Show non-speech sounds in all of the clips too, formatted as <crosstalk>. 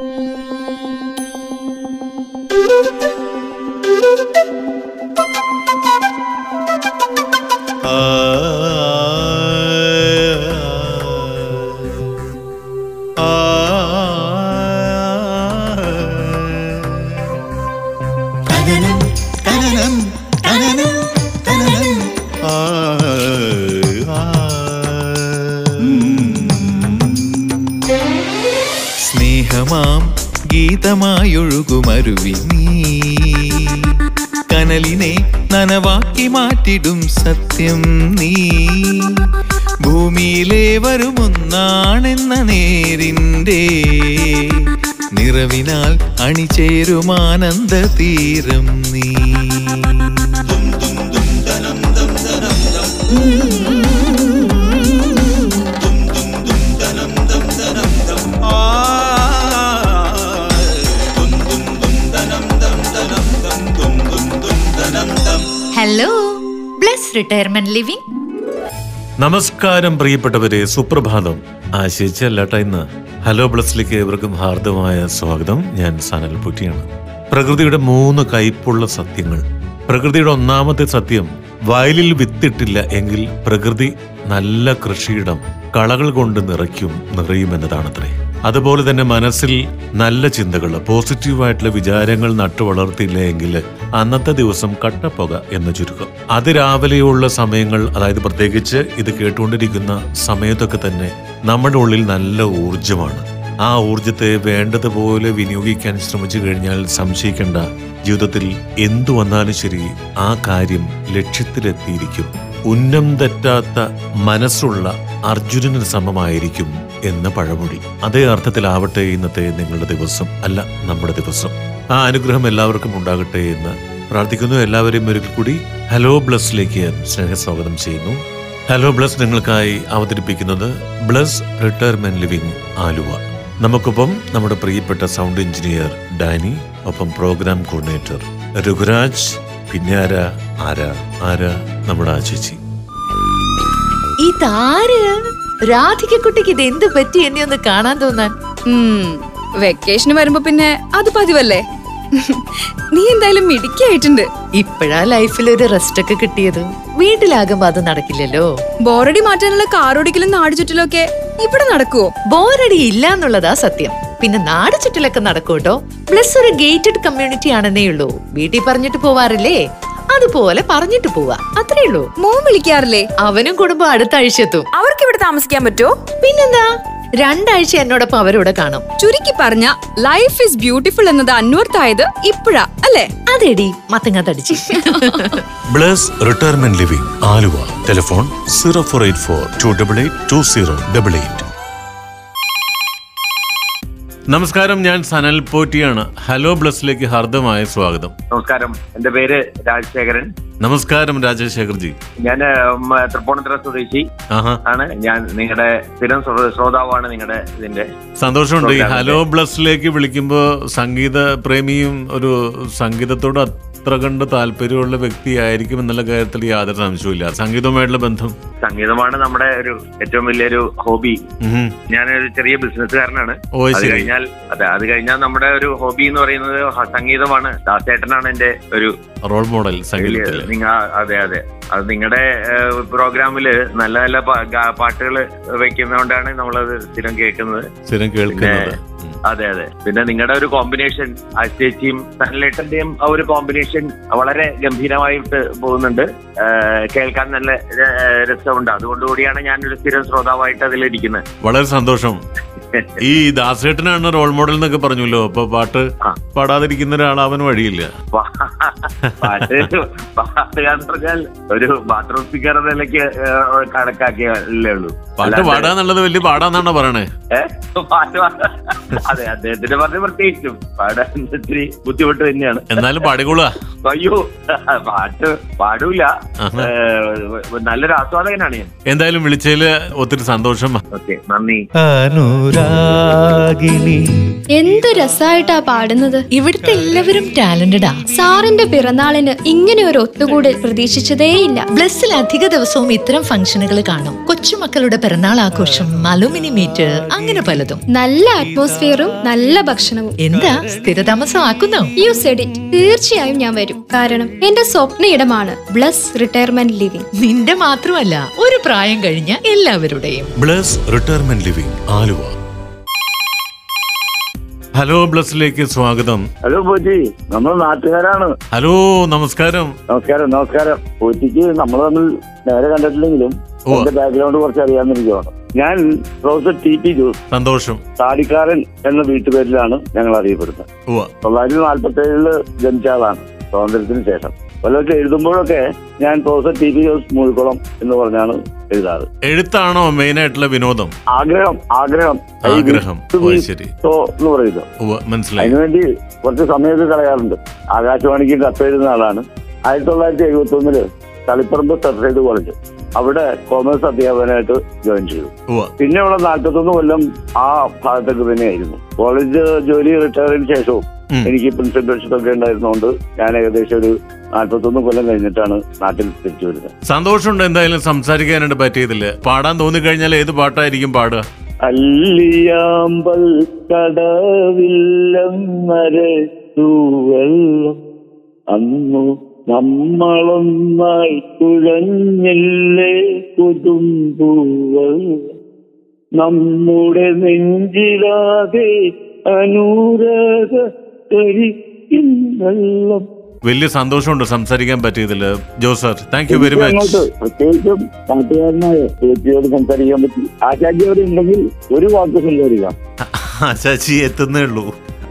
嗯。വരുമൊന്നാണെന്ന നേരിന്റെ നിറവിനാൽ അണിചേരുമാനന്ദ തീരം നീ. ഹലോ ബ്ലസ് റിട്ടയർമെന്റ് ലിവിംഗ് നമസ്കാരം പ്രിയപ്പെട്ടവരെ സുപ്രഭാതം. ആശയിച്ചല്ലാട്ട ഇന്ന്. ഹലോ ബ്ലസ്സിലേക്ക് ഏവർക്കും ഹാർദമായ സ്വാഗതം. ഞാൻ സനൽ പുറ്റിയാണ്. പ്രകൃതിയുടെ മൂന്ന് കയ്പുള്ള സത്യങ്ങൾ. പ്രകൃതിയുടെ ഒന്നാമത്തെ സത്യം വയലിൽ വിത്തിട്ടില്ല എങ്കിൽ പ്രകൃതി നല്ല കൃഷിയിടം കളകൾ കൊണ്ട് നിറയ്ക്കും നിറയുമെന്നതാണത്രേ. അതുപോലെ തന്നെ മനസ്സിൽ നല്ല ചിന്തകൾ പോസിറ്റീവായിട്ടുള്ള വിചാരങ്ങൾ നട്ടു വളർത്തിയില്ല എങ്കിൽ അന്നത്തെ ദിവസം കട്ടപ്പുക എന്ന് ചുരുക്കം. അതിരാവിലെയുള്ള സമയങ്ങൾ അതായത് പ്രത്യേകിച്ച് ഇത് കേട്ടുകൊണ്ടിരിക്കുന്ന സമയത്തൊക്കെ തന്നെ നമ്മുടെ ഉള്ളിൽ നല്ല ഊർജമാണ് ആ ഊർജത്തെ വേണ്ടതുപോലെ വിനിയോഗിക്കാൻ ശ്രമിച്ചു കഴിഞ്ഞാൽ സംശയിക്കേണ്ട. ജീവിതത്തിൽ എന്തു വന്നാലും ശരി ആ കാര്യം ലക്ഷ്യത്തിലെത്തിയിരിക്കും. ഉന്നം തെറ്റാത്ത മനസ്സുള്ള അർജുനന് സമമായിരിക്കും എന്ന പഴമൊഴി. അതേ അർത്ഥത്തിലാവട്ടെ ഇന്നത്തെ നിങ്ങളുടെ ദിവസം അല്ല നമ്മുടെ ദിവസം. ആ അനുഗ്രഹം എല്ലാവർക്കും ഉണ്ടാകട്ടെ എന്ന് പ്രാർത്ഥിക്കുന്നു. എല്ലാവരെയും ഒരിക്കൽ കൂടി ഹലോ ബ്ലസ്സിലേക്ക് സ്നേഹസ്വാഗതം ചെയ്യുന്നു. ഹലോ ബ്ലസ് നിങ്ങൾക്കായി അവതരിപ്പിക്കുന്നത് ബ്ലസ് റിട്ടയർമെന്റ് ലിവിംഗ് ആലുവ. നമുക്കൊപ്പം നമ്മുടെ പ്രിയപ്പെട്ട സൗണ്ട് എഞ്ചിനീയർ ഡാനി ഒപ്പം പ്രോഗ്രാം കോർഡിനേറ്റർ രഘുരാജ് പിന്നെ ആരാ? ആരാ? ആരാ? നമ്മുടെ ആ ചേച്ചി. ഇതാര്? രാധികക്കുട്ടിക്ക് ഇത് എന്ത് പറ്റി എന്നെ ഒന്ന് കാണാൻ തോന്നാൻ? ഉം, വെക്കേഷന് വരുമ്പോ പിന്നെ അത് പതിവല്ലേ? നീ എന്തായാലും മിടുക്കിയായിട്ടുണ്ട്. ഇപ്പോഴാ ലൈഫിൽ ഒരു റെസ്റ്റ് ഒക്കെ കിട്ടിയത്. വീട്ടിലാകുമ്പോ അത് നടക്കില്ലല്ലോ. ബോറടി മാറ്റാനുള്ള കാറോടിക്കലും നാട് ചുറ്റലും ഒക്കെ ഇവിടെ നടക്കുവോ? ബോറടി ഇല്ല എന്നുള്ളതാ സത്യം. പിന്നെ നാട് ചുറ്റിലൊക്കെ നടക്കൂട്ടോ. പ്ലസ് ഒരു ഗേറ്റഡ് കമ്മ്യൂണിറ്റി ആണെന്നേ ഉള്ളൂ. വീട്ടിൽ പറഞ്ഞിട്ട് പോവാറില്ലേ? അതുപോലെ പറഞ്ഞിട്ട് പോവാ. അത്രേ ഉള്ളൂ. മോൻ വിളിക്കാറില്ലേ? അവനും കുടുംബം അടുത്ത ആഴ്ച എത്തും അവർക്ക് ഇവിടെ താമസിക്കാൻ പറ്റുമോ? പിന്നെന്താ? രണ്ടാഴ്ച എന്നോടൊപ്പം അവരോട് കാണും. ചുരുക്കി പറഞ്ഞ ലൈഫ് ഇസ് ബ്യൂട്ടിഫുൾ എന്നത് അന്വർത്ഥായത് ഇപ്പോഴാ അല്ലേ? അതെടി മത്തങ്ങ തടിച്ച്. Bless retirement living Aluva. Telephone zero four eight four two double eight two zero double eight നമസ്കാരം ഞാൻ സനൽ പോറ്റിയാണ്. ഹലോ ബ്ലസ്സിലേക്ക് ഹാർദമായ സ്വാഗതം. നമസ്കാരം. എന്റെ പേര് രാജശേഖരൻ. നമസ്കാരം രാജശേഖർജി. ഞാൻ തൃപ്പൂണിത്തുറ സ്വദേശി. ആണ്. ഞാൻ നിങ്ങളുടെ സ്ഥിരം ശ്രോ- ശ്രോതാവാണ് നിങ്ങളുടെ ഇതിന്റെ സന്തോഷമുണ്ട്. ഈ. ഹലോ ബ്ലസ്സിലേക്ക് വിളിക്കുമ്പോ സംഗീത പ്രേമിയും ഒരു സംഗീതത്തോട് അത്ര കണ്ട് താല്പര്യമുള്ള വ്യക്തിയായിരിക്കും എന്നുള്ള കാര്യത്തിൽ യാതൊരു സംശയമില്ല സംഗീതവുമായിട്ടുള്ള ബന്ധം? സംഗീതമാണ് നമ്മുടെ ഒരു ഏറ്റവും വലിയൊരു ഹോബി. ഞാനൊരു ചെറിയ ബിസിനസ്സുകാരനാണ്. അത് കഴിഞ്ഞാൽ അതെ അത് കഴിഞ്ഞാൽ നമ്മുടെ ഒരു ഹോബി എന്ന് പറയുന്നത് സംഗീതമാണ്. ദാസേട്ടനാണ് എന്റെ ഒരു റോൾ മോഡൽ നിങ്ങൾ അതെ അതെ. അത് നിങ്ങളുടെ പ്രോഗ്രാമിൽ നല്ല നല്ല പാട്ടുകൾ വെക്കുന്നതുകൊണ്ടാണ് നമ്മളത് സ്ഥിരം കേൾക്കുന്നത്. സ്ഥിരം കേൾക്കുന്നത്. അതെ അതെ. പിന്നെ നിങ്ങളുടെ ഒരു കോമ്പിനേഷൻ ആശ്ചേച്ചിയും സൺലൈറ്റന്റെയും ആ ഒരു കോമ്പിനേഷൻ വളരെ ഗംഭീരമായിട്ട് പോകുന്നുണ്ട്. കേൾക്കാൻ നല്ല രസമുണ്ട്. അതുകൊണ്ടുകൂടിയാണ് ഞാനൊരു സ്ഥിരം ശ്രോതാവായിട്ട് അതിലിരിക്കുന്നത്. വളരെ സന്തോഷം. <laughs> ഈ ദാസേട്ടനാണ് റോൾ മോഡൽ എന്നൊക്കെ പറഞ്ഞല്ലോ. അപ്പൊ പാട്ട്. പാടാതിരിക്കുന്ന ഒരാളാവൻ വഴിയില്ല. <laughs> പാട്ട് പാട്ടുകാരെന്ന് പറഞ്ഞാൽ ഒരു ബാത്റൂം സ്പീക്കർ നിലയ്ക്ക് കണക്കാക്കിയല്ലേ ഉള്ളൂ. പാട്ട് പാടാന്നുള്ളത് വലിയ പാടാന്നാണോ പറയണേ? പാട്ട് അതെ അദ്ദേഹത്തിന്റെ പറഞ്ഞ പ്രത്യേകിച്ചും പാടാൻ ഇത്തിരി ബുദ്ധിമുട്ട് തന്നെയാണ്. എന്നാലും പാടിക്കൊള്ളുക. അയ്യോ പാട്ട് പാടൂല. നല്ലൊരു ആസ്വാദകനാണ് ഞാൻ. എന്തായാലും വിളിച്ചതിൽ ഒത്തിരി സന്തോഷം. ഓക്കെ നന്ദി. രാഗിണി എന്ത് രസായിട്ടാ പാടുന്നത്? ഇവിടുത്തെ എല്ലാവരും ടാലന്റഡാ. സാറിന്റെ പിറന്നാളിന് ഇങ്ങനെ ഒരു ഒത്തുകൂടൽ പ്രതീക്ഷിച്ചതേയില്ല. ബ്ലസ്സിൽ അധിക ദിവസവും ഇത്തരം ഫംഗ്ഷനുകൾ കാണും. കൊച്ചുമക്കളുടെ പിറന്നാൾ ആഘോഷം അലുമിനി മീറ്റ് അങ്ങനെ പലതും. നല്ല അറ്റ്മോസ്ഫിയറും നല്ല ഭക്ഷണവും. എന്താ? സ്ഥിരതാമസം ആക്കുന്നോ യു സെഡ് ഇറ്റ് തീർച്ചയായും ഞാൻ വരും. കാരണം എന്റെ സ്വപ്ന ഇടമാണ് ബ്ലസ് റിട്ടയർമെന്റ് ലിവിംഗ്. നിന്റെ മാത്രമല്ല ഒരു പ്രായം കഴിഞ്ഞ എല്ലാവരുടെയും. Bless retirement living Aluva. Hello ബ്ലസ്സിലേക്ക് സ്വാഗതം. ഹലോ പോറ്റി നമ്മൾ നാട്ടുകാരാണ്. ഹലോ നമസ്കാരം. നമസ്കാരം നമസ്കാരം. പോറ്റിക്ക് നമ്മൾ തമ്മിൽ നേരെ കണ്ടിട്ടില്ലെങ്കിലും. എന്റെ ബാക്ക്ഗ്രൗണ്ട് കുറച്ച് അറിയാമെന്നിരിക്കുവാണ്. ഞാൻ പ്രൊഫസർ ടി പി ജോസ് സന്തോഷം. താടിക്കാരൻ എന്ന വീട്ടുപേരിലാണ് ഞങ്ങൾ അറിയപ്പെടുന്നത്. തൊള്ളായിരത്തി നാല്പത്തി ഏഴിൽ ജനിച്ച ആളാണ്. സ്വാതന്ത്ര്യത്തിന് ശേഷം. വല്ലതൊക്കെ എഴുതുമ്പോഴൊക്കെ ഞാൻ professor T P Jose Moozhikkulam എന്ന് പറഞ്ഞാണ് എഴുതാറ്. എഴുത്താണോ മെയിൻ ആയിട്ടുള്ള വിനോദം? ആഗ്രഹം ആഗ്രഹം. ആഗ്രഹം. എന്ന് പറയുന്നത്. മനസ്സിലായി. അതിനുവേണ്ടി കുറച്ച് സമയമൊക്കെ കളയാറുണ്ട്. ആകാശവാണിക്ക് കത്തെഴുതുന്ന ആളാണ്. ആയിരത്തി തൊള്ളായിരത്തി എഴുപത്തി ഒന്നിൽ തളിപ്പറമ്പ് സർട്ടേഡ് കോളേജ്. അവിടെ കോമേഴ്സ് അധ്യാപകനായിട്ട് ജോയിൻ ചെയ്തു. പിന്നെയുള്ള പിന്നെ ഉള്ള നാൽപ്പത്തൊന്ന് കൊല്ലം ആ ഭാഗത്തേക്ക് തന്നെയായിരുന്നു. കോളേജ് ജോലി റിട്ടയറിന് ശേഷവും. എനിക്ക് പ്രിൻസിപ്പൽഷിപ്പ് ഒക്കെ ഉണ്ടായിരുന്നതുകൊണ്ട് ഞാൻ ഏകദേശം ഒരു നാൽപ്പത്തൊന്ന് കൊല്ലം കഴിഞ്ഞിട്ടാണ് നാട്ടിൽ തിരിച്ചു വരുന്നത്. സന്തോഷമുണ്ട് എന്തായാലും സംസാരിക്കാനായിട്ട് പറ്റിയതില്ല പാടാൻ തോന്നി കഴിഞ്ഞാൽ ഏത് പാട്ടായിരിക്കും പാടുക? അല്ലിയാമ്പൽ കടവില്ലെന്നരെ വെള്ളം അന്നു നമ്മളൊന്നായി തുഴഞ്ഞില്ലേ പുതുമ്പൂവെള്ളം നമ്മുടെ നെഞ്ചിലാതെ അനുരാഗ വെള്ളം. വലിയ സന്തോഷമുണ്ട് സംസാരിക്കാൻ പറ്റിയതിൽ. Jose sir thank you very much പ്രത്യേകിച്ചും നാട്ടുകാരനായ ചേച്ചിയോട് സംസാരിക്കാൻ പറ്റി. അവിടെ ഉണ്ടെങ്കിൽ ഒരു വാക്ക് സംസാരിക്കാം. എത്തുന്നേ ഉള്ളൂ.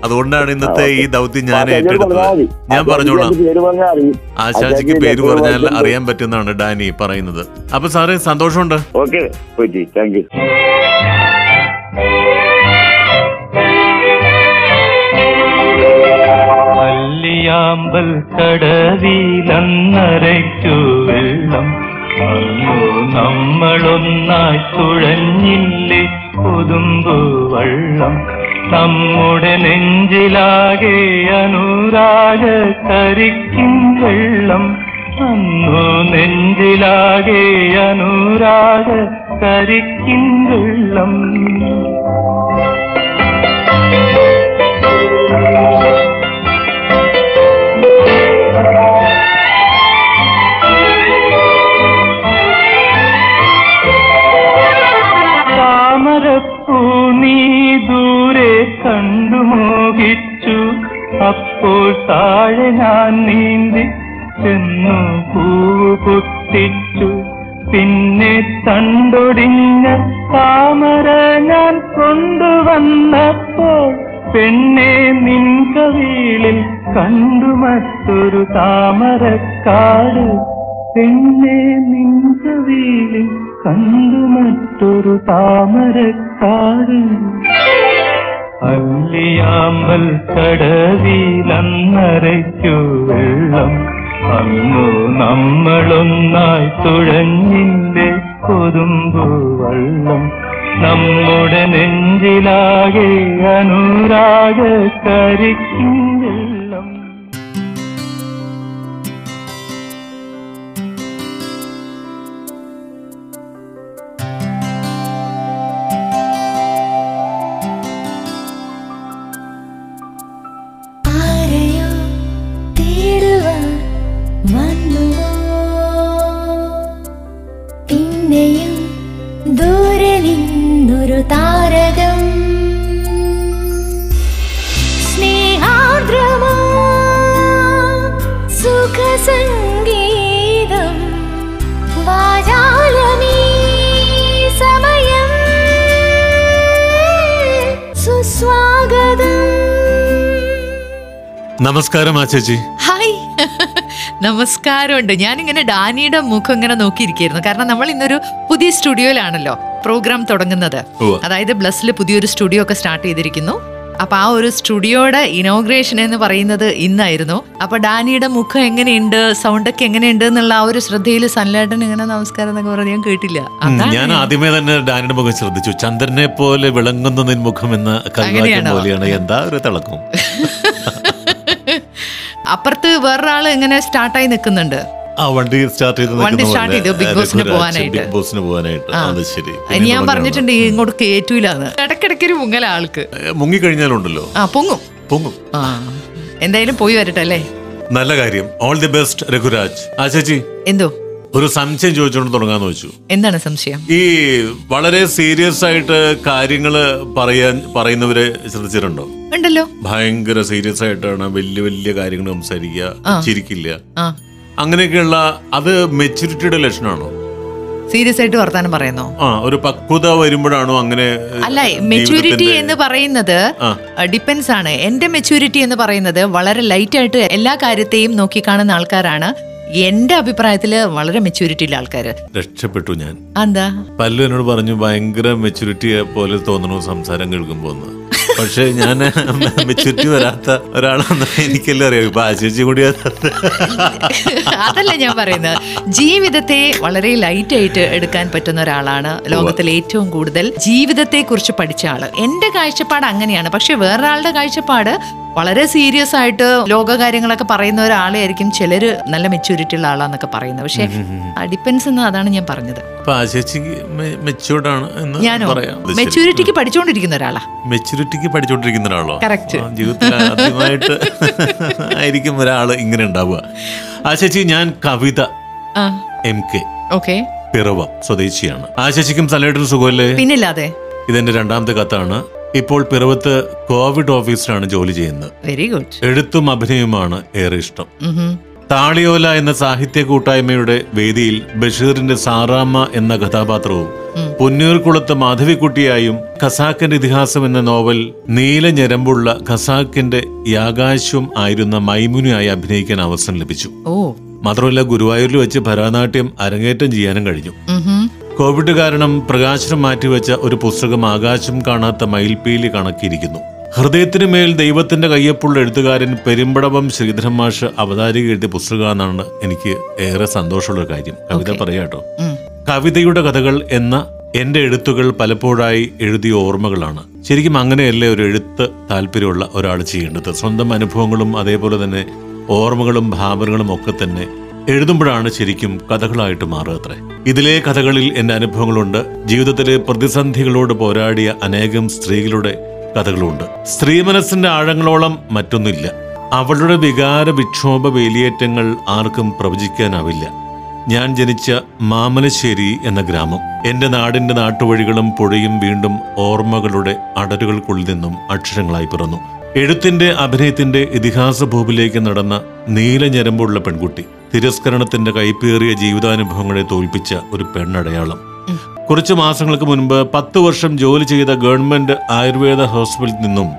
അതുകൊണ്ടാണ് ഇന്നത്തെ ഈ ദൗത്യം ഞാൻ ഏറ്റെടുത്തത്. ഞാൻ പറഞ്ഞോളാം. ആചാര്യന്റെ പേര് പറഞ്ഞാൽ ആശാജിക്ക് പേര് പറഞ്ഞാൽ അറിയാൻ പറ്റുന്നതാണ് ഡാനി പറയുന്നത്. അപ്പൊ സാറേ സന്തോഷമുണ്ട്. ഓക്കെ താങ്ക് യു കടവിലന്നരയ്ക്കു വെള്ളം. അന്നു നമ്മളൊന്നായി തുഴഞ്ഞില്ലേ? പുതുമ്പു വള്ളം. നമ്മുടെ നെഞ്ചിലാകെ അനുരാഗ കരിക്കും വെള്ളം. അന്നു നെഞ്ചിലാകെ അനുരാഗ കരിക്കും വെള്ളം. ഞാൻ നീന്തി ചെന്നു പൂവ് പൊട്ടിച്ചു പിന്നെ തണ്ടൊടിഞ്ഞ താമര ഞാൻ കൊണ്ടുവന്നപ്പോൾ പെണ്ണെ നിൻ കവിളിൽ കണ്ടു മറ്റൊരു താമരക്കാട്. പെണ്ണെ നിൻ കവിളിൽ കണ്ടു മറ്റൊരു താമരക്കാട്. അല്ലിയാമ്പൽ കടവിലന്നരയ്ക്കു വെള്ളം. അന്നു നമ്മളൊന്നായി തുഴഞ്ഞിന്റെ കൊതുമ്പു വള്ളം. നമ്മുടെ നെഞ്ചിലാകെ അനുരാഗ കരിക്കും സുഖസംഗീതം വാചാലമീ സമയം. സുസ്വാഗതം. നമസ്കാരം ആചേച്ചി ഹായ്. നമസ്കാരമുണ്ട്. ഞാനിങ്ങനെ ഡാനിയുടെ മുഖം ഇങ്ങനെ നോക്കിയിരിക്കുന്നു കാരണം നമ്മൾ ഇന്നൊരു പുതിയ സ്റ്റുഡിയോയിലാണല്ലോ. പ്രോഗ്രാം തുടങ്ങുന്നത്. അതായത് ബ്ലസ്സിൽ പുതിയൊരു സ്റ്റുഡിയോ ഒക്കെ സ്റ്റാർട്ട് ചെയ്തിരിക്കുന്നു. അപ്പൊ ആ ഒരു സ്റ്റുഡിയോയുടെ ഇനോഗ്രേഷൻ എന്ന് പറയുന്നത് ഇന്നായിരുന്നു. അപ്പൊ ഡാനിയുടെ മുഖം എങ്ങനെയുണ്ട്? സൗണ്ട് ഒക്കെ എങ്ങനെയുണ്ട്? എന്നുള്ള ആ ഒരു ശ്രദ്ധയിൽ സൺലേട്ടൻ ഇങ്ങനെ നമസ്കാരം എന്നൊക്കെ പറഞ്ഞ് ഞാൻ കേട്ടില്ല. ഞാൻ ആദ്യമേ തന്നെ ഡാനിയുടെ മുഖം ശ്രദ്ധിച്ചു. ചന്ദ്രനെ പോലെ വിളങ്ങുന്ന നിൻ മുഖം എന്ന കവിവാക്യം? പോലെയാണ്. എന്താ ഒരു തിളക്കം <laughs> അപ്പുറത്ത് വേറൊരാൾ ഇങ്ങനെ സ്റ്റാർട്ടായി നിൽക്കുന്നുണ്ട്. ആ വണ്ടി സ്റ്റാർട്ട് ചെയ്ത് വണ്ടി സ്റ്റാർട്ട് ചെയ്തു, ബിഗ് ബോസിന് പോകാനായിട്ട്. ബിഗ് ബോസിന് പോകാനായിട്ട്. അത് ശരി. ഞാൻ. പറഞ്ഞിട്ടുണ്ട് ഇങ്ങോട്ട് കേറ്റൂലാന്ന് ഇടക്കിടയ്ക്ക് ഒരു മുങ്ങല ആൾക്ക്. മുങ്ങി കഴിഞ്ഞാലുണ്ടല്ലോ ആ പൊങ്ങും. പൊങ്ങും. എന്തായാലും പോയി വരട്ടെ അല്ലേ നല്ല കാര്യം. All the best Raghuraj. ആ ചേച്ചി. എന്തോ? ഒരു സംശയം ചോദിച്ചുകൊണ്ട് തുടങ്ങാന്ന് വെച്ചു. എന്താണ് സംശയം? ഈ വളരെ സീരിയസ് ആയിട്ട് കാര്യങ്ങൾ പറയാൻ പറയുന്നവരെ ശ്രദ്ധിച്ചിട്ടുണ്ടോ? ഉണ്ടല്ലോ. ഭയങ്കര സീരിയസ് ആയിട്ടാണ് വലിയ വലിയ കാര്യങ്ങൾ സംസാരിക്കുക. ചിരിക്കില്ല. അങ്ങനെയൊക്കെയുള്ള അത് മെച്യൂരിറ്റിയുടെ ലക്ഷണമാണോ? സീരിയസ് ആയിട്ട് വർത്താനം പറയുന്നോ? ആ ഒരു പക്വത വരുമ്പോഴാണോ അങ്ങനെ അല്ല മെച്യൂരിറ്റി എന്ന് പറയുന്നത്. ഡിപ്പെൻസ് ആണ്. എന്റെ മെച്യൂരിറ്റി എന്ന് പറയുന്നത് വളരെ ലൈറ്റ് ആയിട്ട് എല്ലാ കാര്യത്തെയും നോക്കിക്കാണുന്ന ആൾക്കാരാണ്. എന്റെ അഭിപ്രായത്തിൽ വളരെ മെച്യൂരിറ്റി ഉള്ള ആൾക്കാര്. രക്ഷപ്പെട്ടു ഞാൻ. എന്താ പല്ലു എന്നോട് പറഞ്ഞു ഭയങ്കര മെച്യൂരിറ്റി പോലെ തോന്നണു സംസാരം കേൾക്കുമ്പോ പക്ഷെ ഞാൻ മെച്യൂരിറ്റി വരാത്ത ഒരാളാന്ന് എനിക്കെല്ലാം അറിയാം. ഇപ്പൊ ആശിച്ചു കൂടി അതല്ല ഞാൻ പറയുന്നത്. ജീവിതത്തെ വളരെ ലൈറ്റ് ആയിട്ട് എടുക്കാൻ പറ്റുന്ന ഒരാളാണ് ലോകത്തിൽ ഏറ്റവും കൂടുതൽ ജീവിതത്തെ കുറിച്ച് പഠിച്ച ആൾ. എന്റെ കാഴ്ചപ്പാട് അങ്ങനെയാണ്. പക്ഷെ വേറൊരാളുടെ കാഴ്ചപ്പാട് വളരെ സീരിയസ് ആയിട്ട് ലോക കാര്യങ്ങളൊക്കെ പറയുന്ന ഒരാളെയായിരിക്കും ചിലര് നല്ല മെച്യൂരിറ്റി ഉള്ള ആളാന്നൊക്കെ പറയുന്നത്. പക്ഷെ ഡിപ്പെൻസ് എന്ന് അതാണ് ഞാൻ പറഞ്ഞത്. മെച്ചൂരിറ്റിക്ക് ഞാനോ? മെച്യൂരിറ്റിക്ക് പഠിച്ചുകൊണ്ടിരിക്കുന്ന ഒരാളാ. മെച്യൂരിറ്റിക്ക് പഠിച്ചുകൊണ്ടിരിക്കുന്ന ഒരാളോ. ജീവിതത്തിൽ ആദ്യമായിട്ട് ആയിരിക്കും ഒരാൾ ഇങ്ങനെ ഉണ്ടാവുക. ആ ചേച്ചി ഞാൻ കവിത എം കെ ഓക്കെ പിറവ സ്വദേശിയാണ്. ആ ചേച്ചിക്കും സലേട്ടനും സുഖമല്ലേ? പിന്നില്ലാതെ. ഇതെന്റെ രണ്ടാമത്തെ കത്താണ്. ഇപ്പോൾ പിറവത്ത് കോവിഡ് ഓഫീസിലാണ് ജോലി ചെയ്യുന്നത്. വെരി ഗുഡ് എഴുത്തും അഭിനയവുമാണ് ഏറെ ഇഷ്ടം. താളിയോല എന്ന സാഹിത്യ കൂട്ടായ്മയുടെ വേദിയിൽ ബഷീറിന്റെ സാറാമ്മ എന്ന കഥാപാത്രവും പൊന്നൂർകുളത്ത് മാധവിക്കുട്ടിയായും ഖസാക്കിന്റെ ഇതിഹാസം എന്ന നോവൽ നീല ഞരമ്പുള്ള ഖസാക്കിന്റെ യാകാശം ആയിരുന്ന മൈമുനിയായി അഭിനയിക്കാൻ അവസരം ലഭിച്ചു. ഓ. മാത്രമല്ല ഗുരുവായൂരിൽ വെച്ച് ഭരതനാട്യം അരങ്ങേറ്റം ചെയ്യാനും കഴിഞ്ഞു. കോവിഡ് കാരണം പ്രകാശനം മാറ്റിവെച്ച ഒരു പുസ്തകം ആകാശം കാണാത്ത മയിൽപീലി കണക്കിയിരിക്കുന്നു. ഹൃദയത്തിനു മേൽ ദൈവത്തിന്റെ കയ്യപ്പുള്ള എഴുത്തുകാരൻ പെരുമ്പടവം ശ്രീധരൻ മാഷ് അവതാരിക എഴുതിയ പുസ്തകമാണെന്നാണ് എനിക്ക് ഏറെ സന്തോഷമുള്ള കാര്യം. കവിത പറയാട്ടോ കവിതയുടെ കഥകൾ എന്ന എന്റെ എഴുത്തുകൾ പലപ്പോഴായി എഴുതിയ ഓർമ്മകളാണ്. ശരിക്കും അങ്ങനെയല്ലേ ഒരു എഴുത്ത് താല്പര്യമുള്ള ഒരാൾ ചെയ്യേണ്ടത്? സ്വന്തം അനുഭവങ്ങളും അതേപോലെ തന്നെ ഓർമ്മകളും ഭാവനകളും ഒക്കെ തന്നെ എഴുതുമ്പോഴാണ് ശരിക്കും കഥകളായിട്ട് മാറുക അത്രേ ഇതിലെ കഥകളിൽ എന്റെ അനുഭവങ്ങളുണ്ട്. ജീവിതത്തിലെ പ്രതിസന്ധികളോട് പോരാടിയ അനേകം സ്ത്രീകളുടെ കഥകളുണ്ട്. സ്ത്രീ മനസ്സിന്റെ ആഴങ്ങളോളം മറ്റൊന്നില്ല അവളുടെ വികാര വിക്ഷോഭ വേലിയേറ്റങ്ങൾ ആർക്കും പ്രവചിക്കാനാവില്ല. ഞാൻ ജനിച്ച മാമലശ്ശേരി എന്ന ഗ്രാമം. എന്റെ നാടിന്റെ നാട്ടുവഴികളും പുഴയും വീണ്ടും ഓർമ്മകളുടെ അടരുകൾക്കുള്ളിൽ നിന്നും അക്ഷരങ്ങളായി പിറന്നു. എഴുത്തിന്റെ അഭിനയത്തിന്റെ ഇതിഹാസ ഭൂമിലേക്ക് നടന്ന നീലഞരമ്പുള്ള പെൺകുട്ടി. തിരസ്കരണത്തിന്റെ കൈപ്പേറിയ ജീവിതാനുഭവങ്ങളെ തോൽപ്പിച്ച ഒരു പെണ്ണടയാളം. കുറച്ച് മാസങ്ങൾക്ക് മുൻപ് പത്ത് വർഷം ജോലി ചെയ്ത ഗവൺമെന്റ് ആയുർവേദ ഹോസ്പിറ്റലിൽ നിന്നും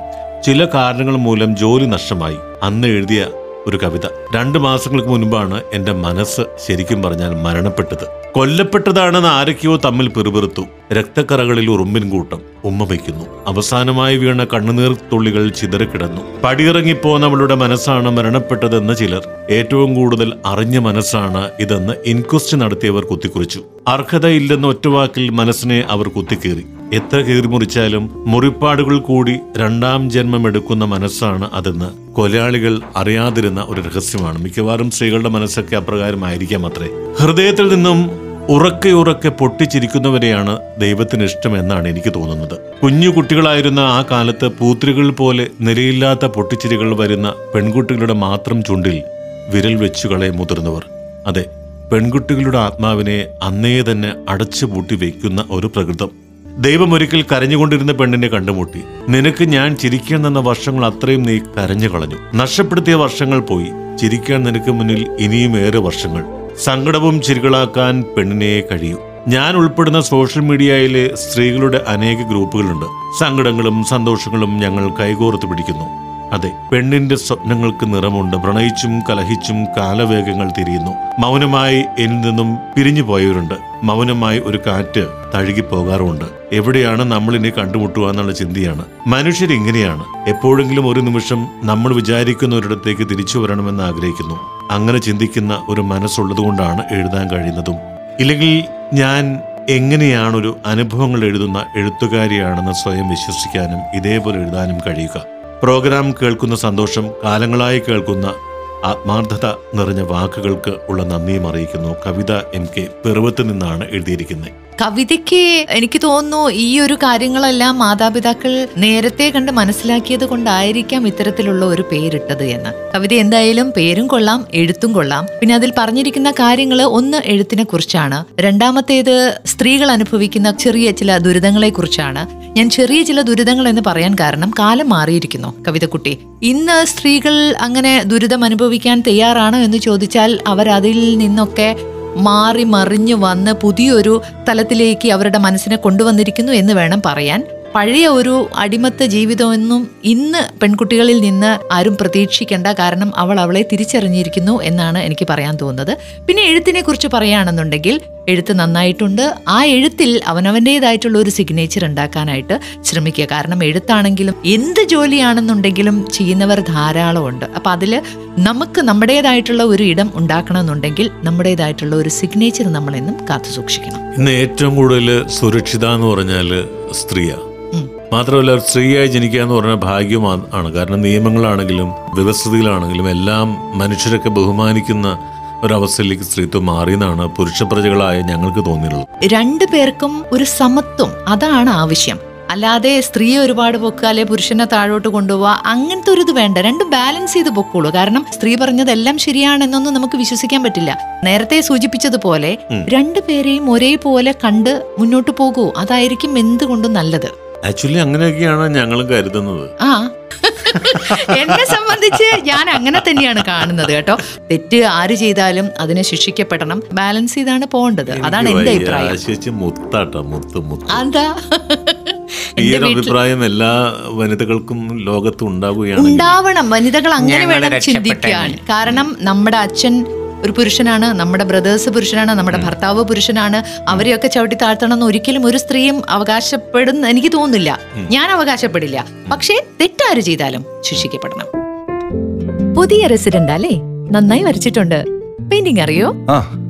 ചില കാരണങ്ങൾ മൂലം ജോലി നഷ്ടമായി. അന്ന് എഴുതിയ ഒരു കവിത. രണ്ട് മാസങ്ങൾക്ക് മുൻപാണ് എന്റെ മനസ്സ് ശരിക്കും പറഞ്ഞാൽ മരണപ്പെട്ടത്. കൊല്ലപ്പെട്ടതാണെന്ന് ആരൊക്കെയോ തമ്മിൽ പിറുപിറുത്തു. രക്തക്കറകളിൽ ഉറുമ്പിൻ കൂട്ടം ഉമ്മ വയ്ക്കുന്നു. അവസാനമായി വീണ കണ്ണുനീർ തുള്ളികൾ ചിതറിക്കിടന്നു. പടിയിറങ്ങിപ്പോന്നവളുടെ മനസ്സാണ് മരണപ്പെട്ടതെന്ന് ചിലർ. ഏറ്റവും കൂടുതൽ അറിഞ്ഞ മനസ്സാണ് ഇതെന്ന് ഇൻക്വസ്റ്റ് നടത്തിയവർ കുത്തിക്കുറിച്ചു. അർഹതയില്ലെന്ന ഒറ്റവാക്കിൽ മനസ്സിനെ അവർ കുത്തിക്കേറി. എത്ര കീറി മുറിച്ചാലും മുറിപ്പാടുകൾ കൂടി രണ്ടാം ജന്മം എടുക്കുന്ന മനസ്സാണ് അതെന്ന് കൊലയാളികൾ അറിയാതിരുന്ന ഒരു രഹസ്യമാണ്. മിക്കവാറും സ്ത്രീകളുടെ മനസ്സൊക്കെ അപ്രകാരമായിരിക്കാം അത്രേ ഹൃദയത്തിൽ നിന്നും ഉറക്കെ ഉറക്കെ പൊട്ടിച്ചിരിക്കുന്നവരെയാണ് ദൈവത്തിന് ഇഷ്ടം എന്നാണ് എനിക്ക് തോന്നുന്നത്. കുഞ്ഞു കുട്ടികളായിരുന്ന ആ കാലത്ത് പൂത്തിരികൾ പോലെ നിലയില്ലാത്ത പൊട്ടിച്ചിരികൾ വരുന്ന പെൺകുട്ടികളുടെ മാത്രം ചുണ്ടിൽ വിരൽ വെച്ചുകളെ മുതിർന്നവർ. അതെ പെൺകുട്ടികളുടെ ആത്മാവിനെ അന്നേ തന്നെ അടച്ചുപൂട്ടി വയ്ക്കുന്ന ഒരു പ്രകൃതം. ദൈവം ഒരിക്കൽ കരഞ്ഞുകൊണ്ടിരുന്ന പെണ്ണിനെ കണ്ടുമുട്ടി. നിനക്ക് ഞാൻ ചിരിക്കാൻ തന്ന വർഷങ്ങൾ അത്രയും നീ കരഞ്ഞു കളഞ്ഞു. നഷ്ടപ്പെടുത്തിയ വർഷങ്ങൾ പോയി. ചിരിക്കാൻ നിനക്ക് മുന്നിൽ ഇനിയും ഏറെ വർഷങ്ങൾ. സങ്കടവും ചിരികളാക്കാൻ പെണ്ണിനെ കഴിയൂ. ഞാൻ ഉൾപ്പെടുന്ന സോഷ്യൽ മീഡിയയിലെ സ്ത്രീകളുടെ അനേക ഗ്രൂപ്പുകളുണ്ട്. സങ്കടങ്ങളും സന്തോഷങ്ങളും ഞങ്ങൾ കൈകോർത്ത് പിടിക്കുന്നു. അതെ പെണ്ണിന്റെ സ്വപ്നങ്ങൾക്ക് നിറമുണ്ട്. പ്രണയിച്ചും കലഹിച്ചും കാലവേഗങ്ങൾ തിരിയുന്നു. മൗനമായി എന്നിൽ നിന്നും പിരിഞ്ഞു പോയവരുണ്ട് മൗനമായി ഒരു കാറ്റ് തഴുകി പോകാറുണ്ട് എവിടെയാണ് നമ്മൾ ഇനി കണ്ടുമുട്ടുക എന്നുള്ള ചിന്തയാണ്. മനുഷ്യർ ഇങ്ങനെയാണ്. എപ്പോഴെങ്കിലും ഒരു നിമിഷം നമ്മൾ വിചാരിക്കുന്ന ഒരിടത്തേക്ക് തിരിച്ചു വരണമെന്ന് ആഗ്രഹിക്കുന്നു. അങ്ങനെ ചിന്തിക്കുന്ന ഒരു മനസ്സുള്ളതുകൊണ്ടാണ് എഴുതാൻ കഴിയുന്നതും. ഇല്ലെങ്കിൽ ഞാൻ എങ്ങനെയാണ് ഒരു അനുഭവങ്ങൾ എഴുതുന്ന എഴുത്തുകാരിയാണെന്ന് സ്വയം വിശ്വസിക്കാനും ഇതേപോലെ എഴുതാനും കഴിയുക. പ്രോഗ്രാം കേൾക്കുന്ന സന്തോഷം കാലങ്ങളായി കേൾക്കുന്ന ആത്മാർത്ഥത നിറഞ്ഞ വാക്കുകൾക്ക് ഉള്ള നന്ദിയും അറിയിക്കുന്നു. കവിത എം കെ പിറവത്ത് നിന്നാണ് എഴുതിയിരിക്കുന്നത്. കവിതയ്ക്ക് എനിക്ക് തോന്നുന്നു ഈ ഒരു കാര്യങ്ങളെല്ലാം മാതാപിതാക്കൾ നേരത്തെ കണ്ട് മനസ്സിലാക്കിയത് കൊണ്ടായിരിക്കാം ഇത്തരത്തിലുള്ള ഒരു പേരിട്ടത് എന്ന്. കവിത എന്തായാലും പേരും കൊള്ളാം എഴുത്തും കൊള്ളാം. പിന്നെ അതിൽ പറഞ്ഞിരിക്കുന്ന കാര്യങ്ങൾ ഒന്ന് എഴുത്തിനെ കുറിച്ചാണ്. രണ്ടാമത്തേത് സ്ത്രീകൾ അനുഭവിക്കുന്ന ചെറിയ ചില ദുരിതങ്ങളെ കുറിച്ചാണ്. ഞാൻ ചെറിയ ചില ദുരിതങ്ങൾ എന്ന് പറയാൻ കാരണം കാലം മാറിയിരിക്കുന്നു കവിതക്കുട്ടി. ഇന്ന് സ്ത്രീകൾ അങ്ങനെ ദുരിതം അനുഭവിക്കാൻ തയ്യാറാണോ എന്ന് ചോദിച്ചാൽ അവരതിൽ നിന്നൊക്കെ മാറി മറിഞ്ഞു വന്ന് പുതിയൊരു തലത്തിലേക്ക് അവരുടെ മനസ്സിനെ കൊണ്ടുവന്നിരിക്കുന്നു എന്ന് വേണം പറയാൻ. പഴയ ഒരു അടിമത്ത ജീവിതമൊന്നും ഇന്ന് പെൺകുട്ടികളിൽ നിന്ന് ആരും പ്രതീക്ഷിക്കേണ്ട കാരണം അവൾ അവളെ തിരിച്ചറിഞ്ഞിരിക്കുന്നു എന്നാണ് എനിക്ക് പറയാൻ തോന്നുന്നത്. പിന്നെ എഴുത്തിനെ കുറിച്ച് പറയുകയാണെന്നുണ്ടെങ്കിൽ എഴുത്ത് നന്നായിട്ടുണ്ട്. ആ എഴുത്തിൽ അവനവന്റെതായിട്ടുള്ള ഒരു സിഗ്നേച്ചർ ഉണ്ടാക്കാനായിട്ട് ശ്രമിക്കുക. കാരണം എഴുത്താണെങ്കിലും എന്ത് ജോലിയാണെന്നുണ്ടെങ്കിലും ചെയ്യുന്നവർ ധാരാളമുണ്ട്. അപ്പം അതിൽ നമുക്ക് നമ്മുടേതായിട്ടുള്ള ഒരു ഇടം ഉണ്ടാക്കണമെന്നുണ്ടെങ്കിൽ നമ്മുടേതായിട്ടുള്ള ഒരു സിഗ്നേച്ചർ നമ്മളെന്നും കാത്തു സൂക്ഷിക്കണം. ഇന്ന് ഏറ്റവും കൂടുതൽ സുരക്ഷിത എന്ന് പറഞ്ഞാൽ സ്ത്രീയാ. മാത്രമല്ല സ്ത്രീയായി ജനിക്കുക എന്ന് പറഞ്ഞാൽ ഭാഗ്യമാണ് ആണ്. കാരണം നിയമങ്ങളാണെങ്കിലും വ്യവസ്ഥിതികളാണെങ്കിലും എല്ലാം മനുഷ്യരൊക്കെ ബഹുമാനിക്കുന്ന ഒരവസ്ഥയിലേക്ക് സ്ത്രീത്വം മാറിയെന്നാണ് പുരുഷ പ്രജകളായ ഞങ്ങൾക്ക് തോന്നിയിട്ടുള്ളത്. രണ്ടു പേർക്കും ഒരു സമത്വം അതാണ് ആവശ്യം. അല്ലാതെ സ്ത്രീയെ ഒരുപാട് പൊക്കുക അല്ലെ പുരുഷനെ താഴോട്ട് കൊണ്ടുപോവുക അങ്ങനത്തെ ഒരു ഇത് വേണ്ട. രണ്ടും ബാലൻസ് ചെയ്ത് പൊക്കുള്ളൂ കാരണം സ്ത്രീ പറഞ്ഞതെല്ലാം ശരിയാണെന്നൊന്നും നമുക്ക് വിശ്വസിക്കാൻ പറ്റില്ല. നേരത്തെ സൂചിപ്പിച്ചതുപോലെ രണ്ടുപേരെയും ഒരേപോലെ കണ്ട് മുന്നോട്ട് പോകൂ. അതായിരിക്കും എന്തുകൊണ്ടും നല്ലത്. ആക്ച്വലി അങ്ങനെയൊക്കെയാണ് ഞങ്ങളും കരുതുന്നത്. ആ. <laughs> എന്നെ സംബന്ധിച്ച് ഞാൻ അങ്ങനെ തന്നെയാണ് കാണുന്നത് കേട്ടോ. തെറ്റ് ആര് ചെയ്താലും അതിനെ ശിക്ഷിക്കപ്പെടണം. ബാലൻസ് ചെയ്താണ് പോകേണ്ടത്. അതാണ് എന്റെ അഭിപ്രായം. അതാ. ഈ എന്റെ ഒരു അഭിപ്രായം എല്ലാ വനിതകൾക്കും ലോകത്ത് ഉണ്ടാവുകയാണ് ഉണ്ടാവണം. വനിതകൾ അങ്ങനെ വേണം ചിന്തിക്കാൻ. കാരണം നമ്മുടെ അച്ഛൻ ഒരു പുരുഷനാണ് നമ്മുടെ ബ്രദേഴ്സ് പുരുഷനാണ് നമ്മുടെ ഭർത്താവ് പുരുഷനാണ്. അവരെയൊക്കെ ചവിട്ടി താഴ്ത്തണം എന്ന് ഒരിക്കലും ഒരു സ്ത്രീയും അവകാശപ്പെടുന്ന എനിക്ക് തോന്നുന്നില്ല. ഞാൻ അവകാശപ്പെടില്ല. പക്ഷേ തെറ്റാര് ചെയ്താലും ശിക്ഷിക്കപ്പെടണം. പുതിയ റെസിഡന്റ് അല്ലേ? നന്നായി വരച്ചിട്ടുണ്ട്. പെയിന്റിംഗ് അറിയോ? ആ.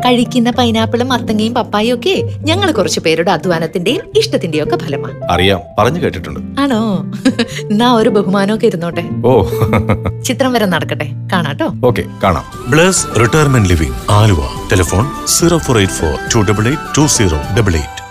കഴിക്കുന്ന പൈനാപ്പിളും മത്തങ്ങയും പപ്പായും ഒക്കെ ഞങ്ങൾ കുറച്ചു പേരുടെ അധ്വാനത്തിന്റെയും ഇഷ്ടത്തിന്റെയും ഒക്കെ ഫലമാണ്. അറിയാം. പറഞ്ഞു കേട്ടിട്ടുണ്ട്. ആണോ? <laughs> എന്നാ ഒരു ബഹുമാനമൊക്കെ ഇരുന്നോട്ടെ. ഓ. ചിത്രം വരെ നടക്കട്ടെ. കാണാട്ടോ ഓക്കെ കാണാം. Bless retirement living Aluva. Telephone zero four eight four two double eight two zero double eight.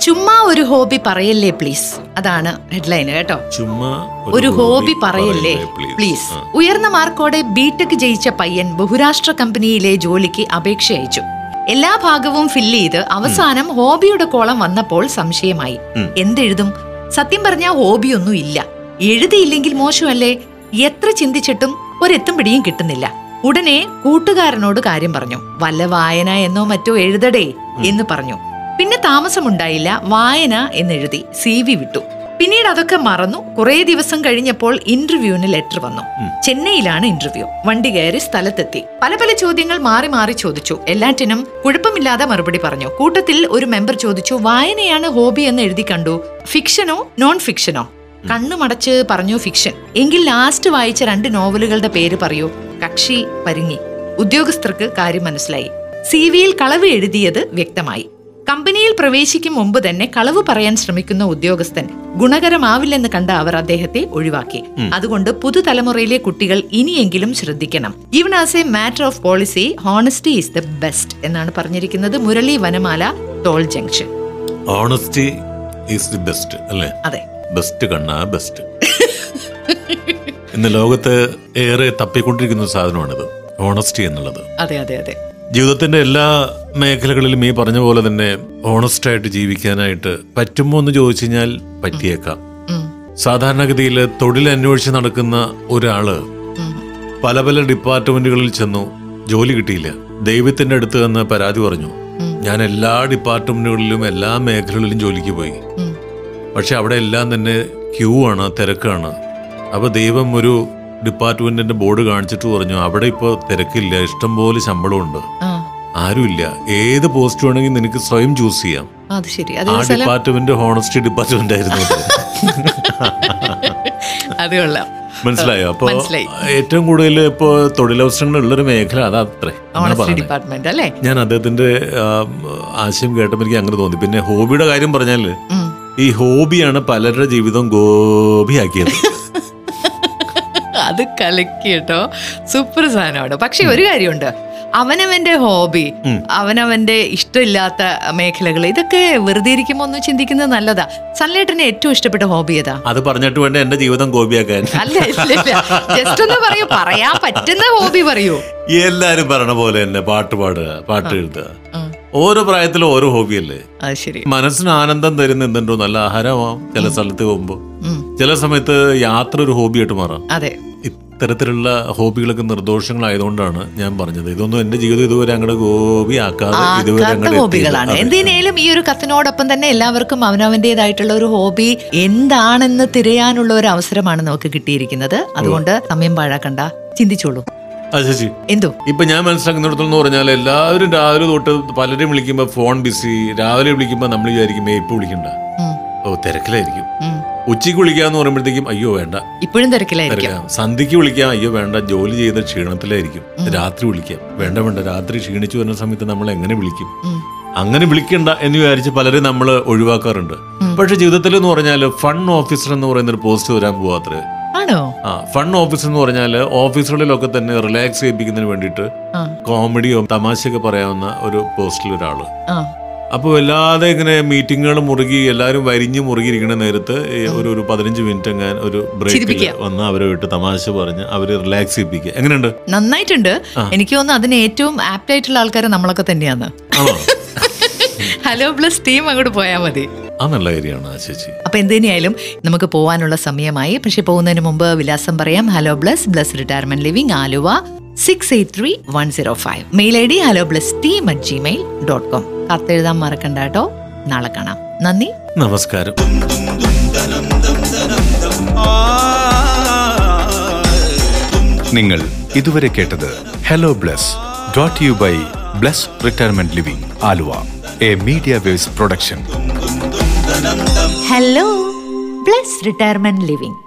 ചുമ്മാ ഒരു ഹോബി പറയല്ലേ പ്ലീസ്? അതാണ് ഹെഡ്ലൈൻ കേട്ടോ. ചുമ്മാ ഒരു ഹോബി പറയല്ലേ പ്ലീസ്? ഉയർന്ന മാർക്കോടെ ബിടെക് ജയിച്ച പയ്യൻ ബഹുരാഷ്ട്ര കമ്പനിയിലെ ജോലിക്ക് അപേക്ഷ അയച്ചു. എല്ലാ ഭാഗവും ഫില്ല് ചെയ്ത് അവസാനം ഹോബിയുടെ കോളം വന്നപ്പോൾ സംശയമായി. എന്തെഴുതും? സത്യം പറഞ്ഞാൽ ഹോബിയൊന്നും ഇല്ല. എഴുതിയില്ലെങ്കിൽ മോശമല്ലേ? എത്ര ചിന്തിച്ചിട്ടും ഒരെത്തും പിടിയും കിട്ടുന്നില്ല. ഉടനെ കൂട്ടുകാരനോട് കാര്യം പറഞ്ഞു. വല്ല വായന എന്നോ മറ്റോ എഴുതടേ എന്ന് പറഞ്ഞു. പിന്നെ താമസമുണ്ടായില്ല വായന എന്നെഴുതി സി വി വിട്ടു. പിന്നീട് അതൊക്കെ മറന്നു കുറേ ദിവസം കഴിഞ്ഞപ്പോൾ ഇന്റർവ്യൂവിന് ലെറ്റർ വന്നു. ചെന്നൈയിലാണ് ഇന്റർവ്യൂ വണ്ടി കയറി സ്ഥലത്തെത്തി. പല പല ചോദ്യങ്ങൾ മാറി മാറി ചോദിച്ചു. എല്ലാറ്റിനും കുഴപ്പമില്ലാതെ മറുപടി പറഞ്ഞു. കൂട്ടത്തിൽ ഒരു മെമ്പർ ചോദിച്ചു വായനയാണ് ഹോബി എന്ന് എഴുതി കണ്ടു. ഫിക്ഷനോ നോൺ ഫിക്ഷനോ കണ്ണുമടച്ച് പറഞ്ഞു ഫിക്ഷൻ എങ്കിൽ ലാസ്റ്റ് വായിച്ച രണ്ട് നോവലുകളുടെ പേര് പറയൂ. കക്ഷി പരിങ്ങി. ഉദ്യോഗസ്ഥർക്ക് കാര്യം മനസ്സിലായി. സി വിയിൽ കളവ് എഴുതിയത് വ്യക്തമായി. കമ്പനിയിൽ പ്രവേശിക്കും മുമ്പ് തന്നെ കളവ് പറയാൻ ശ്രമിക്കുന്ന ഉദ്യോഗസ്ഥൻ ഗുണകരമാവില്ലെന്ന് കണ്ട അവർ അദ്ദേഹത്തെ ഒഴിവാക്കി. അതുകൊണ്ട് പുതുതലമുറയിലെ കുട്ടികൾ ഇനിയെങ്കിലും ശ്രദ്ധിക്കണം. Even as a matter of policy honesty is the best എന്നാണ് പറഞ്ഞിരിക്കുന്നത് Murali Vanamala toll junction. Honesty is the best അല്ലേ? അതെ. ബെസ്റ്റ് കണ്ണ ബെസ്റ്റ് ഇന്ന് ലോകത്ത് ഏറെ തപ്പിക്കൊണ്ടിരിക്കുന്ന സാധനമാണിത്. ഓണസ്റ്റി എന്നുള്ളത്. അതെ അതെ അതെ. ജീവിതത്തിന്റെ എല്ലാ മേഖലകളിലും ഈ പറഞ്ഞ പോലെ തന്നെ ഓണസ്റ്റ് ആയിട്ട് ജീവിക്കാനായിട്ട് പറ്റുമോ എന്ന് ചോദിച്ചു കഴിഞ്ഞാൽ പറ്റിയേക്കാം. സാധാരണഗതിയിൽ തൊഴിൽ അന്വേഷിച്ച് നടക്കുന്ന ഒരാൾ പല പല ഡിപ്പാർട്ട്മെന്റുകളിൽ ചെന്നു ജോലി കിട്ടിയില്ല. ദൈവത്തിന്റെ അടുത്ത് നിന്ന് പരാതി പറഞ്ഞു. ഞാൻ എല്ലാ ഡിപ്പാർട്ട്മെന്റുകളിലും എല്ലാ മേഖലകളിലും ജോലിക്ക് പോയി. പക്ഷെ അവിടെ എല്ലാം തന്നെ ക്യൂ ആണ് തിരക്കാണ്. അപ്പൊ ദൈവം ഒരു ഡിപ്പാർട്ട്മെന്റിന്റെ ബോർഡ് കാണിച്ചിട്ട് പറഞ്ഞു അവിടെ ഇപ്പൊ തിരക്കില്ല ഇഷ്ടം പോലെ ശമ്പളമുണ്ട് ആരുമില്ല. ഏത് പോസ്റ്റ് വേണമെങ്കിൽ നിനക്ക് സ്വയം ചൂസ് ചെയ്യാം. അത് ശരി. ആ ഡിപ്പാർട്ട്മെന്റ് ഹോണസ്റ്റി ഡിപ്പാർട്ട്മെന്റ് ആയിരുന്നു അത്. <laughs> അത് കൊള്ളാം. മനസ്സിലായോ? അപ്പൊ ഏറ്റവും കൂടുതൽ ഇപ്പോ തൊഴിലവസരങ്ങൾ ഉള്ളൊരു മേഖല അതാ അത്രേ. ഡിപ്പാർട്ട്മെന്റ് അല്ലേ? ഞാൻ അദ്ദേഹത്തിന്റെ ആശയം കേട്ടപ്പോൾ എനിക്ക് അങ്ങനെ തോന്നി. പിന്നെ ഹോബിയുടെ കാര്യം പറഞ്ഞാൽ ഈ ഹോബിയാണ് പലരുടെ ജീവിതം ഗോപിയാക്കിയത്. അത് കലക്കി കേട്ടോ സൂപ്പർ സാധനമാണ്. പക്ഷെ ഒരു കാര്യമുണ്ട്. അവനവന്റെ ഹോബി അവനവന്റെ ഇഷ്ടമില്ലാത്ത മേഖലകൾ ഇതൊക്കെ വെറുതെ ഇരിക്കുമ്പോ ഒന്ന് ചിന്തിക്കുന്നത് നല്ലതാ. സൺലൈറ്റിന് ഏറ്റവും ഇഷ്ടപ്പെട്ട ഹോബി ഏതാ? അത് പറഞ്ഞിട്ട് വേണ്ട എന്റെ ജീവിതം ഗോപിയാക്കാൻ? അല്ല ജസ്റ്റ് ഒന്ന് പറയൂ. പറയാൻ പറ്റുന്ന ഹോബി പറയൂ. എല്ലാരും പറഞ്ഞ പോലെ തന്നെ പാട്ട് പാടുക പാട്ട് എഴുതുക. ഓരോ പ്രായത്തിലും ഓരോ ഹോബിയല്ലേ? അത് ശരി. മനസ്സിന് ആനന്ദം തരുന്ന എന്തുണ്ടോ? നല്ല ആഹാരമാവും. ചില സ്ഥലത്ത് പോകുമ്പോ. ചില സമയത്ത് യാത്ര ഒരു ഹോബിയായിട്ട് മാറാം. അതെ. ഇത്തരത്തിലുള്ള ഹോബികളൊക്കെ നിർദോഷങ്ങളായതുകൊണ്ടാണ് ഞാൻ പറഞ്ഞത്. ഇതൊന്നും എന്റെ ജീവിതം ഇതുവരെ അങ്ങോട്ട് ഹോബി ഇതുവരെ ആക്കാത്ത ഹോബികളാണ്. എന്തിനേലും ഈ ഒരു കത്തിനോടൊപ്പം തന്നെ എല്ലാവർക്കും അവനവന്റേതായിട്ടുള്ള ഒരു ഹോബി എന്താണെന്ന് തിരയാനുള്ള ഒരു അവസരമാണ് നമുക്ക് കിട്ടിയിരിക്കുന്നത്. അതുകൊണ്ട് സമയം പാഴാക്കണ്ട. ചിന്തിച്ചോളൂ. ചേച്ചി. എന്തോ? ഇപ്പൊ ഞാൻ മനസ്സിലാക്കുന്നിടത്തോളം എന്ന് പറഞ്ഞാൽ എല്ലാവരും രാവിലെ തൊട്ട് പലരും വിളിക്കുമ്പോ ഫോൺ ബിസി രാവിലെ വിളിക്കുമ്പോ നമ്മൾ വിചാരിക്കും ഇപ്പൊ വിളിക്കണ്ട. ഓ തിരക്കിലായിരിക്കും. ഉച്ചയ്ക്ക് ഉച്ചയ്ക്ക് വിളിക്കാന്ന് പറയുമ്പോഴത്തേക്കും അയ്യോ വേണ്ട. ഇപ്പോഴും തിരക്കിലായിരിക്കും. സന്ധ്യക്ക് വിളിക്കാം അയ്യോ വേണ്ട ജോലി ചെയ്ത ക്ഷീണത്തിലായിരിക്കും. രാത്രി വിളിക്കാം. വേണ്ട വേണ്ട രാത്രി ക്ഷീണിച്ചു വരുന്ന സമയത്ത് നമ്മൾ എങ്ങനെ വിളിക്കും? അങ്ങനെ വിളിക്കണ്ട എന്ന് വിചാരിച്ച് പലരും നമ്മൾ ഒഴിവാക്കാറുണ്ട്. പക്ഷെ ജീവിതത്തിൽ എന്ന് പറഞ്ഞാൽ ഫൺ ഓഫീസർ എന്ന് പറയുന്ന ഒരു പോസ്റ്റ് വരാൻ പോവാത്രേ. ആണോ? ആ ഫൺ ഓഫീസ് എന്ന് പറഞ്ഞാൽ ഓഫീസുകളിലൊക്കെ തന്നെ റിലാക്സ് ചെയ്യിപ്പിക്കുന്നതിന് വേണ്ടിയിട്ട് കോമഡിയോ തമാശയൊക്കെ പറയാവുന്ന ഒരു പോസ്റ്റിൽ ഒരാൾ. അപ്പൊ അപ്പോൾ വല്ലാതെ ഇങ്ങനെ മീറ്റിങ്ങുകൾ മുറുകി എല്ലാരും വരിഞ്ഞ് മുറുകിയിരിക്കുന്ന നേരത്ത് ഒരു ഒരു പതിനഞ്ച് മിനിറ്റ് എങ്ങാൻ ഒരു ബ്രേക്ക് വന്ന് അവരെ വിട്ട് തമാശ പറഞ്ഞ് അവർ റിലാക്സ് ചെയ്യിപ്പിക്കുക. എങ്ങനെയുണ്ട്? നന്നായിട്ടുണ്ട്. എനിക്ക് തോന്നുന്നു അതിന് ഏറ്റവും ആപ്റ്റ് ആയിട്ടുള്ള ആൾക്കാർ നമ്മളൊക്കെ തന്നെയാണ്. ഹലോ പ്ലസ് ടീം അങ്ങോട്ട് പോയാൽ മതി. ആ നല്ല കാര്യമാണ് ചേച്ചി. അപ്പൊ എന്തിനായാലും നമുക്ക് പോവാനുള്ള സമയമായി. പക്ഷെ പോകുന്നതിന് മുമ്പ് വിലാസം പറയാം. Hello Bless Bless Retirement Living Aluva six eight three one zero five mail I D hello Bless team at Gmail dot com കത്തെഴുതാൻ മറക്കണ്ട കേട്ടോ. നാളെ കാണാം. നന്ദി. നമസ്കാരം. നിങ്ങൾ ഇതുവരെ കേട്ടത് hello Bless dot you by Bless retirement living Aluva. A media waves production hello Bless retirement living